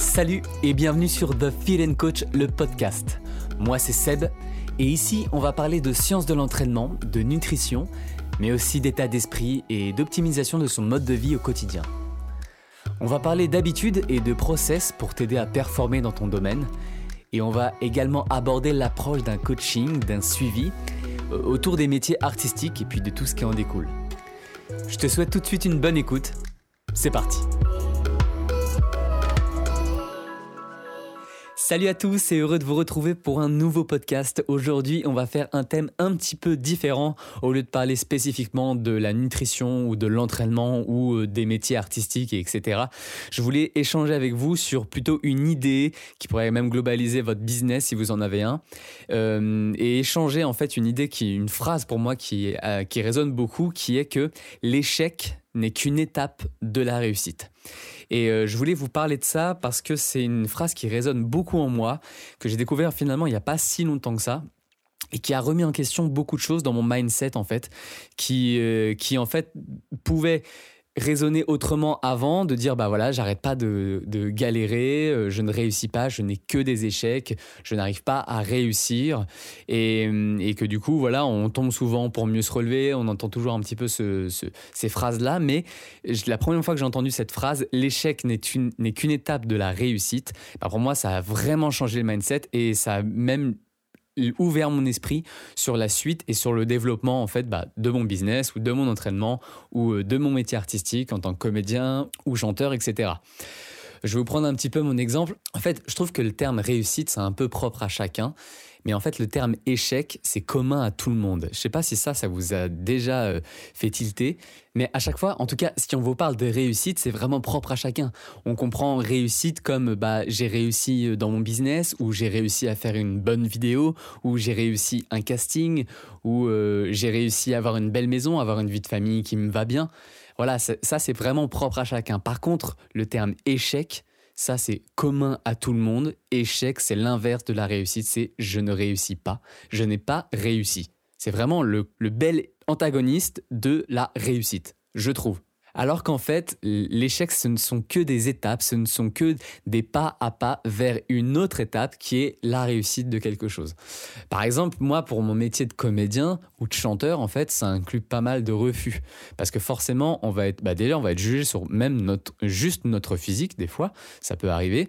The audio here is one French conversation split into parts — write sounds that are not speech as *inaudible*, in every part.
Salut et bienvenue sur The and Coach, le podcast. Moi c'est Seb et ici on va parler de sciences de l'entraînement, de nutrition, mais aussi d'état d'esprit et d'optimisation de son mode de vie au quotidien. On va parler d'habitudes et de process pour t'aider à performer dans ton domaine. Et on va également aborder l'approche d'un coaching, d'un suivi, euh, autour des métiers artistiques et puis de tout ce qui en découle. Je te souhaite tout de suite une bonne écoute. C'est parti Salut à tous et heureux de vous retrouver pour un nouveau podcast. Aujourd'hui, on va faire un thème un petit peu différent. Au lieu de parler spécifiquement de la nutrition ou de l'entraînement ou euh, des métiers artistiques, etc. Je voulais échanger avec vous sur plutôt une idée qui pourrait même globaliser votre business si vous en avez un. Euh, et échanger en fait une idée qui, une phrase pour moi qui, euh, qui résonne beaucoup, qui est que l'échec n'est qu'une étape de la réussite. Et euh, je voulais vous parler de ça parce que c'est une phrase qui résonne beaucoup en moi, que j'ai découvert finalement il n'y a pas si longtemps que ça et qui a remis en question beaucoup de choses dans mon mindset en fait, qui, euh, qui en fait pouvait raisonner autrement avant, de dire bah voilà, j'arrête pas de, galérer, euh, je ne réussis pas, je n'ai que des échecs, je n'arrive pas à réussir. Et, et, que du coup voilà, on tombe souvent pour mieux se relever, on entend toujours un petit peu ces phrases-là, mais la première fois que j'ai entendu cette phrase, l'échec n'est qu'une étape de la réussite, bah pour moi ça a vraiment changé le mindset et ça a même ouvert mon esprit sur la suite et sur le développement en fait bah, de mon business ou de mon entraînement ou euh, de mon métier artistique en tant que comédien ou chanteur, etc. Je vais vous prendre un petit peu mon exemple. En fait, je trouve que le terme réussite, c'est un peu propre à chacun. Mais en fait, le terme échec, c'est commun à tout le monde. Je sais pas si ça, ça vous a déjà euh, fait tilter, mais à chaque fois, en tout cas, si on vous parle de réussite, c'est vraiment propre à chacun. On comprend réussite comme bah j'ai réussi euh, dans mon business, ou j'ai réussi à faire une bonne vidéo, ou j'ai réussi un casting, ou euh, j'ai réussi à avoir une belle maison, avoir une vie de famille qui me va bien. Voilà, ça c'est vraiment propre à chacun. Par contre, le terme échec, ça, c'est commun à tout le monde. Échec, c'est l'inverse de la réussite. C'est je ne réussis pas. Je n'ai pas réussi. C'est vraiment le, le bel antagoniste de la réussite, je trouve. Alors qu'en fait, l'échec, ce ne sont que des étapes, ce ne sont que des pas à pas vers une autre étape qui est la réussite de quelque chose. Par exemple, moi, pour mon métier de comédien ou de chanteur, en fait, ça inclut pas mal de refus. Parce que forcément, on va être, bah déjà, on va être jugé sur même notre, juste notre physique, des fois, ça peut arriver.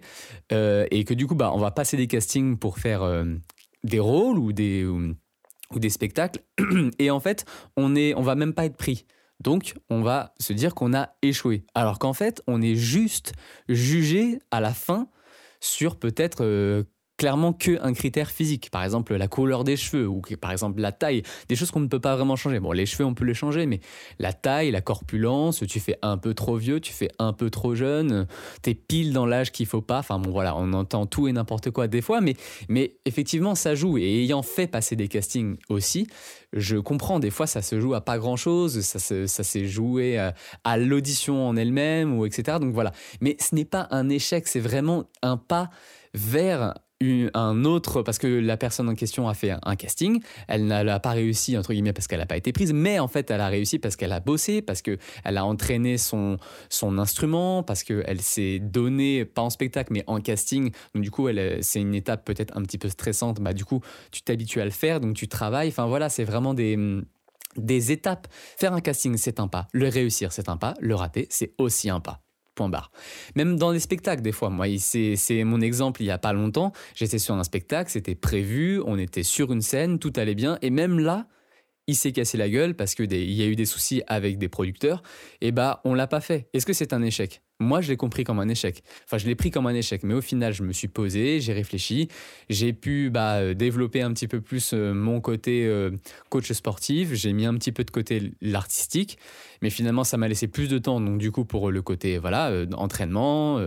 Euh, et que du coup, bah, on va passer des castings pour faire euh, des rôles ou des, ou, des spectacles. *clears throat* Et en fait, on est, on va même pas être pris. Donc, on va se dire qu'on a échoué. Alors qu'en fait, on est juste jugé à la fin sur peut-être euh, clairement qu'un critère physique. Par exemple, la couleur des cheveux ou par exemple la taille. Des choses qu'on ne peut pas vraiment changer. Bon, les cheveux, on peut les changer, mais la taille, la corpulence, tu fais un peu trop vieux, tu fais un peu trop jeune, t'es pile dans l'âge qu'il faut pas. Enfin bon, voilà, on entend tout et n'importe quoi des fois, mais, mais effectivement, ça joue. Et ayant fait passer des castings aussi, je comprends, des fois, ça se joue à pas grand chose, ça, ça s'est joué à, à l'audition en elle-même, ou etc. Donc voilà. Mais ce n'est pas un échec, c'est vraiment un pas vers un autre, parce que la personne en question a fait un, casting, elle n'a pas réussi, entre guillemets, parce qu'elle n'a pas été prise, mais en fait, elle a réussi parce qu'elle a bossé, parce qu'elle a entraîné son, son instrument, parce qu'elle s'est donnée, pas en spectacle, mais en casting. Donc, du coup, c'est une étape peut-être un petit peu stressante. Bah, du coup, tu t'habitues à le faire, donc tu travailles. Enfin, voilà, c'est vraiment des des étapes. Faire un casting, c'est un pas. Le réussir, c'est un pas. Le rater, c'est aussi un pas. Même dans les spectacles, des fois. Moi, c'est mon exemple il n'y a pas longtemps. J'étais sur un spectacle, c'était prévu, on était sur une scène, tout allait bien. Et même là, il s'est cassé la gueule parce qu'il y a eu des soucis avec des producteurs. Et bah, on l'a pas fait. Est-ce que c'est un échec? Moi, je l'ai compris comme un échec. Enfin, je l'ai pris comme un échec. Mais au final, je me suis posé, j'ai réfléchi, j'ai pu bah, euh, développer un petit peu plus euh, mon côté euh, coach sportif. J'ai mis un petit peu de côté l'artistique. Mais finalement, ça m'a laissé plus de temps. Donc, du coup, pour le côté voilà, entraînement,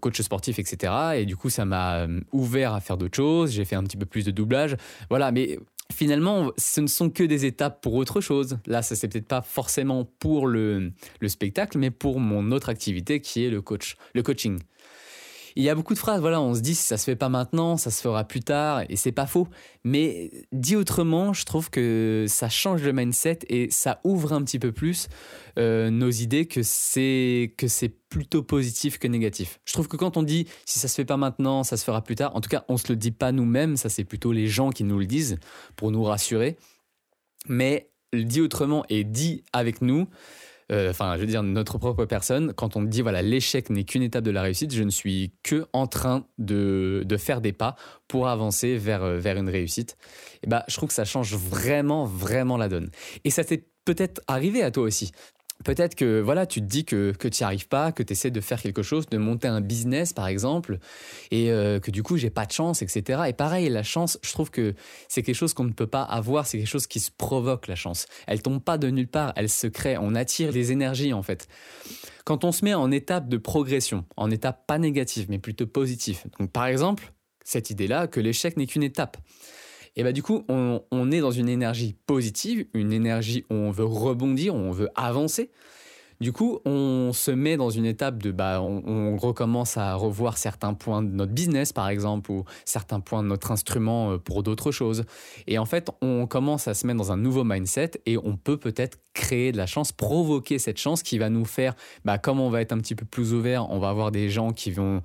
coach sportif, etc. Et du coup, ça m'a ouvert à faire d'autres choses. J'ai fait un petit peu plus de doublage. Voilà. Mais finalement, ce ne sont que des étapes pour autre chose. Là, ça c'est peut-être pas forcément pour le, le, spectacle, mais pour mon autre activité qui est le coach, le coaching. Il y a beaucoup de phrases, voilà, on se dit si ça se fait pas maintenant, ça se fera plus tard, et c'est pas faux. Mais dit autrement, je trouve que ça change le mindset et ça ouvre un petit peu plus euh, nos idées que c'est que c'est plutôt positif que négatif. Je trouve que quand on dit si ça se fait pas maintenant, ça se fera plus tard, en tout cas, on se le dit pas nous-mêmes, ça c'est plutôt les gens qui nous le disent pour nous rassurer. Mais dit autrement et dit avec nous, euh, enfin, je veux dire, notre propre personne, quand on dit, voilà, l'échec n'est qu'une étape de la réussite, je ne suis que en train de, faire des pas pour avancer vers, euh, vers une réussite. Et bah, je trouve que ça change vraiment, vraiment la donne. Et ça t'est peut-être arrivé à toi aussi peut-être que voilà, tu te dis que, que tu n'y arrives pas, que tu essaies de faire quelque chose, de monter un business par exemple, et euh, que du coup j'ai pas de chance, etc. Et pareil, la chance, je trouve que c'est quelque chose qu'on ne peut pas avoir, c'est quelque chose qui se provoque la chance. Elle tombe pas de nulle part, elle se crée, on attire des énergies en fait. Quand on se met en étape de progression, en étape pas négative mais plutôt positive. Par exemple, cette idée-là que l'échec n'est qu'une étape. Et bah du coup, on, est dans une énergie positive, une énergie où on veut rebondir, où on veut avancer. Du coup, on se met dans une étape de, bah, on, recommence à revoir certains points de notre business, par exemple, ou certains points de notre instrument euh, pour d'autres choses. Et en fait, on commence à se mettre dans un nouveau mindset et on peut peut-être créer de la chance, provoquer cette chance qui va nous faire, bah, comme on va être un petit peu plus ouvert, on va avoir des gens qui vont,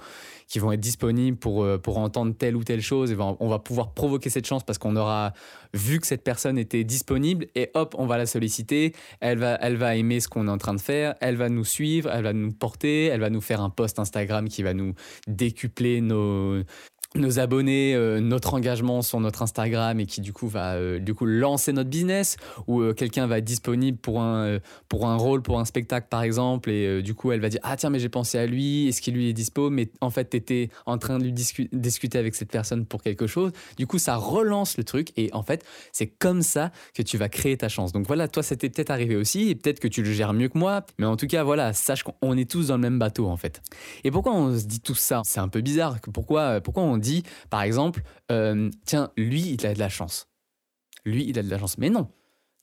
qui vont être disponibles pour, euh, pour entendre telle ou telle chose. Et on va pouvoir provoquer cette chance parce qu'on aura vu que cette personne était disponible et hop, on va la solliciter. Elle va, elle va aimer ce qu'on est en train de faire. Elle va nous suivre, elle va nous porter, elle va nous faire un post Instagram qui va nous décupler nos, nos abonnés, euh, notre engagement sur notre Instagram et qui du coup va euh, du coup lancer notre business ou euh, quelqu'un va être disponible pour un pour un rôle pour un spectacle par exemple et du coup elle va dire ah tiens mais j'ai pensé à lui est-ce qu'il lui est dispo? Mais en fait tu étais en train de discuter avec cette personne pour quelque chose. Du coup ça relance le truc et en fait c'est comme ça que tu vas créer ta chance. Donc voilà toi c'était peut-être arrivé aussi et peut-être que tu le gères mieux que moi mais en tout cas voilà sache qu'on est tous dans le même bateau en fait. Et pourquoi on se dit tout ça? C'est un peu bizarre pourquoi pourquoi on dit, par exemple, euh, tiens, lui, il a de la chance. Lui, il a de la chance. Mais non,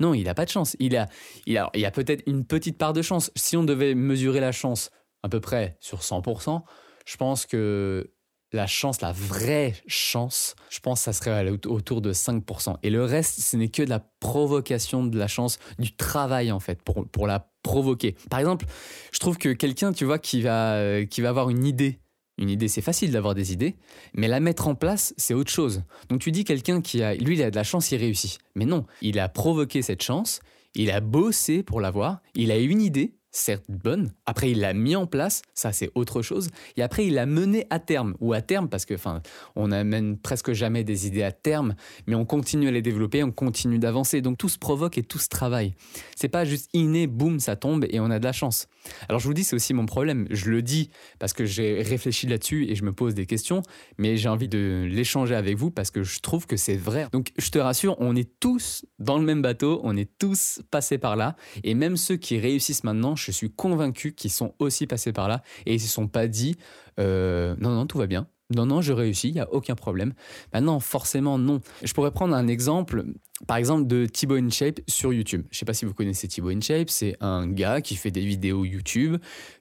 non, il n'a pas de chance. Il a, il a, il a peut-être une petite part de chance. Si on devait mesurer la chance à peu près sur 100%, je pense que la chance, la vraie chance, je pense que ça serait autour de 5%. Et le reste, ce n'est que de la provocation de la chance, du travail en fait, pour, pour la provoquer. Par exemple, je trouve que quelqu'un, tu vois, qui va, qui va avoir une idée une idée, c'est facile d'avoir des idées, mais la mettre en place, c'est autre chose. Donc tu dis quelqu'un qui a, lui, il a de la chance, il réussit. Mais non, il a provoqué cette chance, il a bossé pour l'avoir, il a une idée, certes bonne. Après, il l'a mis en place, ça c'est autre chose. Et après, il l'a mené à terme, ou à terme, parce que, enfin, on n'amène presque jamais des idées à terme, mais on continue à les développer, on continue d'avancer. Donc tout se provoque et tout se travaille. C'est pas juste inné, boum, ça tombe et on a de la chance. Alors je vous dis, c'est aussi mon problème. Je le dis parce que j'ai réfléchi là-dessus et je me pose des questions, mais j'ai envie de l'échanger avec vous parce que je trouve que c'est vrai. Donc je te rassure, on est tous dans le même bateau, on est tous passés par là, et même ceux qui réussissent maintenant, je suis convaincu qu'ils sont aussi passés par là et ils se sont pas dit euh, non non tout va bien. Non, non, je réussis, il n'y a aucun problème. Maintenant, forcément, non. Je pourrais prendre un exemple, par exemple, de Thibaut InShape sur YouTube. Je ne sais pas si vous connaissez Thibaut InShape, c'est un gars qui fait des vidéos YouTube,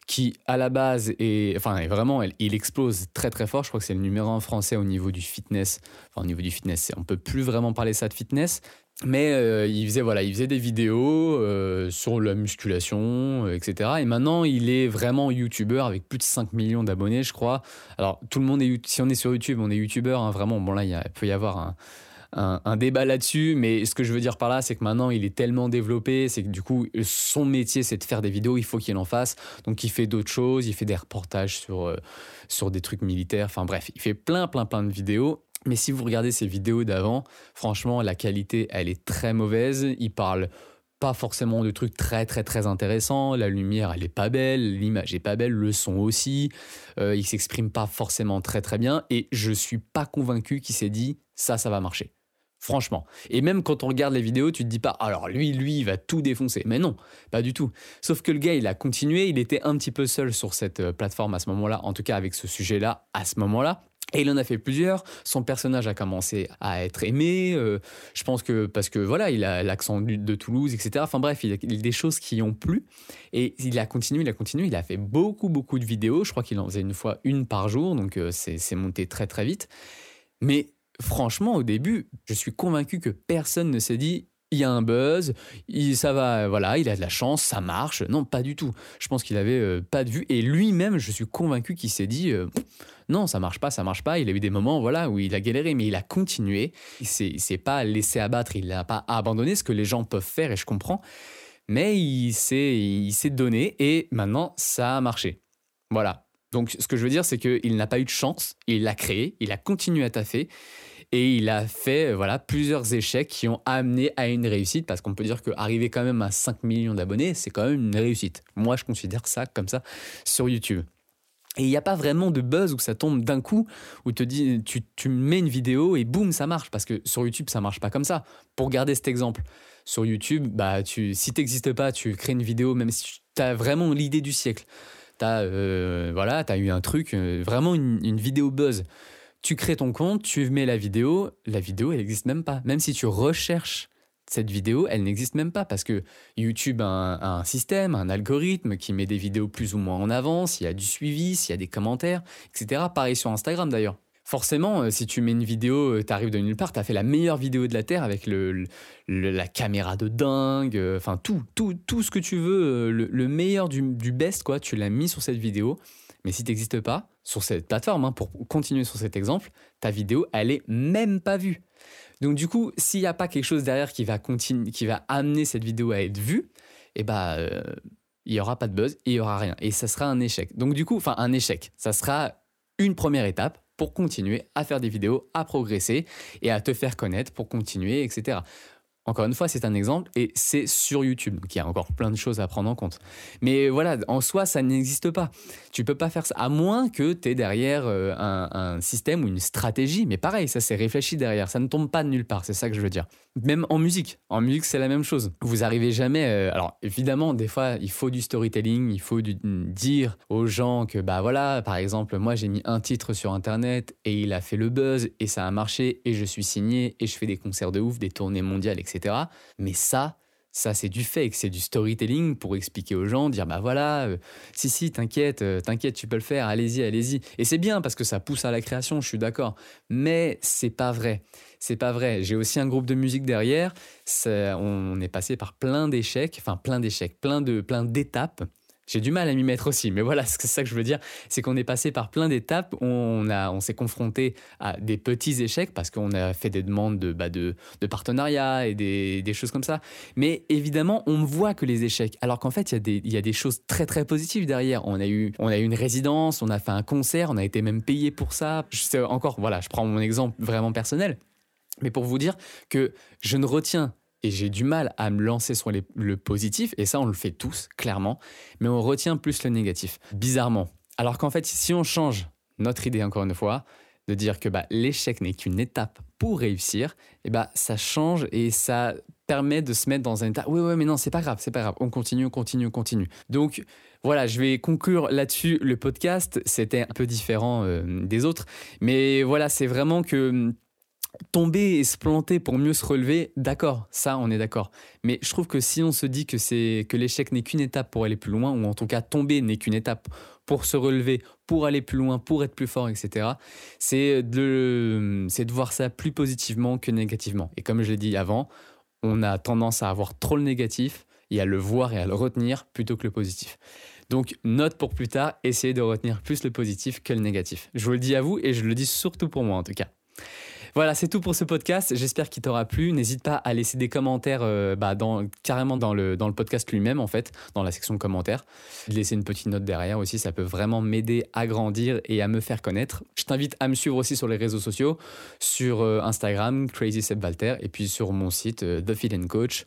qui, à la base, est, enfin, vraiment, il explose très très fort. Je crois que c'est le numéro un français au niveau du fitness. Enfin, au niveau du fitness, on peut plus vraiment parler ça de fitness. Mais euh, il faisait voilà, il faisait des vidéos euh, sur la musculation, euh, etc. Et maintenant, il est vraiment youtubeur avec plus de 5 millions d'abonnés, je crois. Alors tout le monde est si on est sur YouTube, on est youtubeur, hein, vraiment. Bon là, il, peut y avoir un, un, débat là-dessus, mais ce que je veux dire par là, c'est que maintenant, il est tellement développé, c'est que du coup, son métier, c'est de faire des vidéos. Il faut qu'il en fasse, donc il fait d'autres choses. Il fait des reportages sur sur des trucs militaires. Enfin bref, il fait plein, plein, plein de vidéos mais si vous regardez ces vidéos d'avant, franchement, la qualité, elle est très mauvaise. Il parle pas forcément de trucs très très très intéressants. La lumière, elle est pas belle, l'image est pas belle, le son aussi. Euh, il s'exprime pas forcément très très bien. Et je suis pas convaincu qu'il s'est dit ça, ça va marcher. Franchement. Et même quand on regarde les vidéos, tu te dis pas, alors lui, lui, il va tout défoncer. Mais non, pas du tout. Sauf que le gars, il a continué, il était un petit peu seul sur cette euh, plateforme à ce moment-là, en tout cas avec ce sujet-là, à ce moment-là. Et il en a fait plusieurs. Son personnage a commencé à être aimé. Euh, je pense que parce que voilà, il a l'accent de Toulouse, etc. Enfin bref, il a, a, des choses qui ont plu. Et il a continué, il a continué. Il a fait beaucoup, beaucoup de vidéos. Je crois qu'il en faisait une fois une par jour. Donc euh, c'est monté très, très vite. Mais franchement, au début, je suis convaincu que personne ne s'est dit il y a un buzz, il, ça va, voilà, il a de la chance, ça marche. Non, pas du tout. Je pense qu'il avait euh, pas de vue. Et lui-même, je suis convaincu qu'il s'est dit non, ça marche pas, ça marche pas. Il a eu des moments voilà, où il a galéré, mais il a continué. Il s'est, s'est pas laissé abattre, il n'a pas abandonné ce que les gens peuvent faire, et je comprends. Mais il s'est, il s'est donné, et maintenant, ça a marché. Voilà. Donc, ce que je veux dire, c'est qu'il n'a pas eu de chance, il l'a créé, il a continué à taffer, et il a fait voilà plusieurs échecs qui ont amené à une réussite, parce qu'on peut dire qu'arriver quand même à 5 millions d'abonnés, c'est quand même une réussite. Moi, je considère ça comme ça sur YouTube. Et il n'y a pas vraiment de buzz où ça tombe d'un coup, où te dis, tu, tu mets une vidéo et boum, ça marche. Parce que sur YouTube, ça marche pas comme ça. Pour garder cet exemple, sur YouTube, bah, tu, si tu n'existes pas, tu crées une vidéo, même si tu as vraiment l'idée du siècle. Tu as, euh, voilà, as eu un truc, euh, vraiment une, une vidéo buzz. Tu crées ton compte, tu mets la vidéo, la vidéo, elle n'existe même pas. Même si tu recherches cette vidéo, elle n'existe même pas parce que YouTube a un, système, un algorithme qui met des vidéos plus ou moins en avance, il y a du suivi, s'il y a des commentaires, etc. Pareil sur Instagram d'ailleurs. Forcément, euh, si tu mets une vidéo, euh, tu arrives de nulle part, tu as fait la meilleure vidéo de la Terre avec le, la caméra de dingue, euh, enfin tout, tout, tout ce que tu veux, le, meilleur du, best, quoi, tu l'as mis sur cette vidéo. Mais si tu n'existes pas sur cette plateforme, hein, pour continuer sur cet exemple, ta vidéo, elle est même pas vue. Donc du coup, s'il n'y a pas quelque chose derrière qui va, qui va amener cette vidéo à être vue, eh ben, euh, il n'y aura pas de buzz il n'y aura rien. Et ça sera un échec. Donc du coup, enfin un échec, ça sera une première étape pour continuer à faire des vidéos, à progresser et à te faire connaître pour continuer, etc. Encore une fois, c'est un exemple et c'est sur YouTube. Donc il y a encore plein de choses à prendre en compte. Mais voilà, en soi, ça n'existe pas. Tu peux pas faire ça, à moins que tu aies derrière euh, un, système ou une stratégie. Mais pareil, ça c'est réfléchi derrière. Ça ne tombe pas de nulle part, c'est ça que je veux dire. Même en musique. En musique, c'est la même chose. Vous arrivez jamais. Euh, alors évidemment, des fois, il faut du storytelling, il faut dire aux gens que, bah voilà, par exemple, moi j'ai mis un titre sur Internet et il a fait le buzz et ça a marché et je suis signé et je fais des concerts de ouf, des tournées mondiales, etc. Mais ça, ça c'est du fake, c'est du storytelling pour expliquer aux gens, dire bah voilà, euh, si si, t'inquiète, euh, t'inquiète, tu peux le faire, allez-y, allez-y. Et c'est bien parce que ça pousse à la création, je suis d'accord. Mais c'est pas vrai, c'est pas vrai. J'ai aussi un groupe de musique derrière. on est passé par plein d'échecs, enfin plein d'échecs, plein de plein d'étapes j'ai du mal à m'y mettre aussi, mais voilà, *laughs* c'est ça que je veux dire, c'est qu'on est passé par plein d'étapes, on, on s'est confronté à des petits échecs parce qu'on a fait des demandes de, bah de, partenariat et des, choses comme ça. Mais évidemment, on voit que les échecs, alors qu'en fait, il y, a des, y a des choses très très positives derrière. On a, eu, on a eu une résidence, on a fait un concert, on a été même payé pour ça. Encore, voilà, je prends mon exemple vraiment personnel. Mais pour vous dire que je ne retiens et j'ai du mal à me lancer sur le positif, et ça on le fait tous, clairement, mais on retient plus le négatif, bizarrement. Alors qu'en fait, si on change notre idée encore une fois, de dire que bah, l'échec n'est qu'une étape pour réussir, et bah, ça change et ça permet de se mettre dans un état. Oui, oui, mais non, c'est pas grave, c'est pas grave. On continue, on continue, on continue. Donc voilà, je vais conclure là-dessus le podcast. C'était un peu différent euh, des autres, mais voilà, c'est vraiment que tomber et se planter pour mieux se relever, d'accord, ça on est d'accord. Mais je trouve que si on se dit que c'est que l'échec n'est qu'une étape pour aller plus loin, ou en tout cas tomber n'est qu'une étape pour se relever, pour aller plus loin, pour être plus fort, etc. C'est de, c'est de voir ça plus positivement que négativement. Et comme je l'ai dit avant, on a tendance à avoir trop le négatif et à le voir et à le retenir plutôt que le positif. Donc, note pour plus tard, essayez de retenir plus le positif que le négatif. Je vous le dis à vous et je le dis surtout pour moi en tout cas. Voilà, c'est tout pour ce podcast. J'espère qu'il t'aura plu. N'hésite pas à laisser des commentaires euh, bah, dans, carrément dans le, dans le podcast lui-même, en fait, dans la section commentaires. Laisser une petite note derrière aussi, ça peut vraiment m'aider à grandir et à me faire connaître. Je t'invite à me suivre aussi sur les réseaux sociaux, sur euh, Instagram, Crazy Seb Walter, et puis sur mon site, euh, The Fit Coach,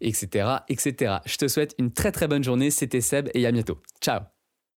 etc., etc. Je te souhaite une très très bonne journée. C'était Seb et à bientôt. Ciao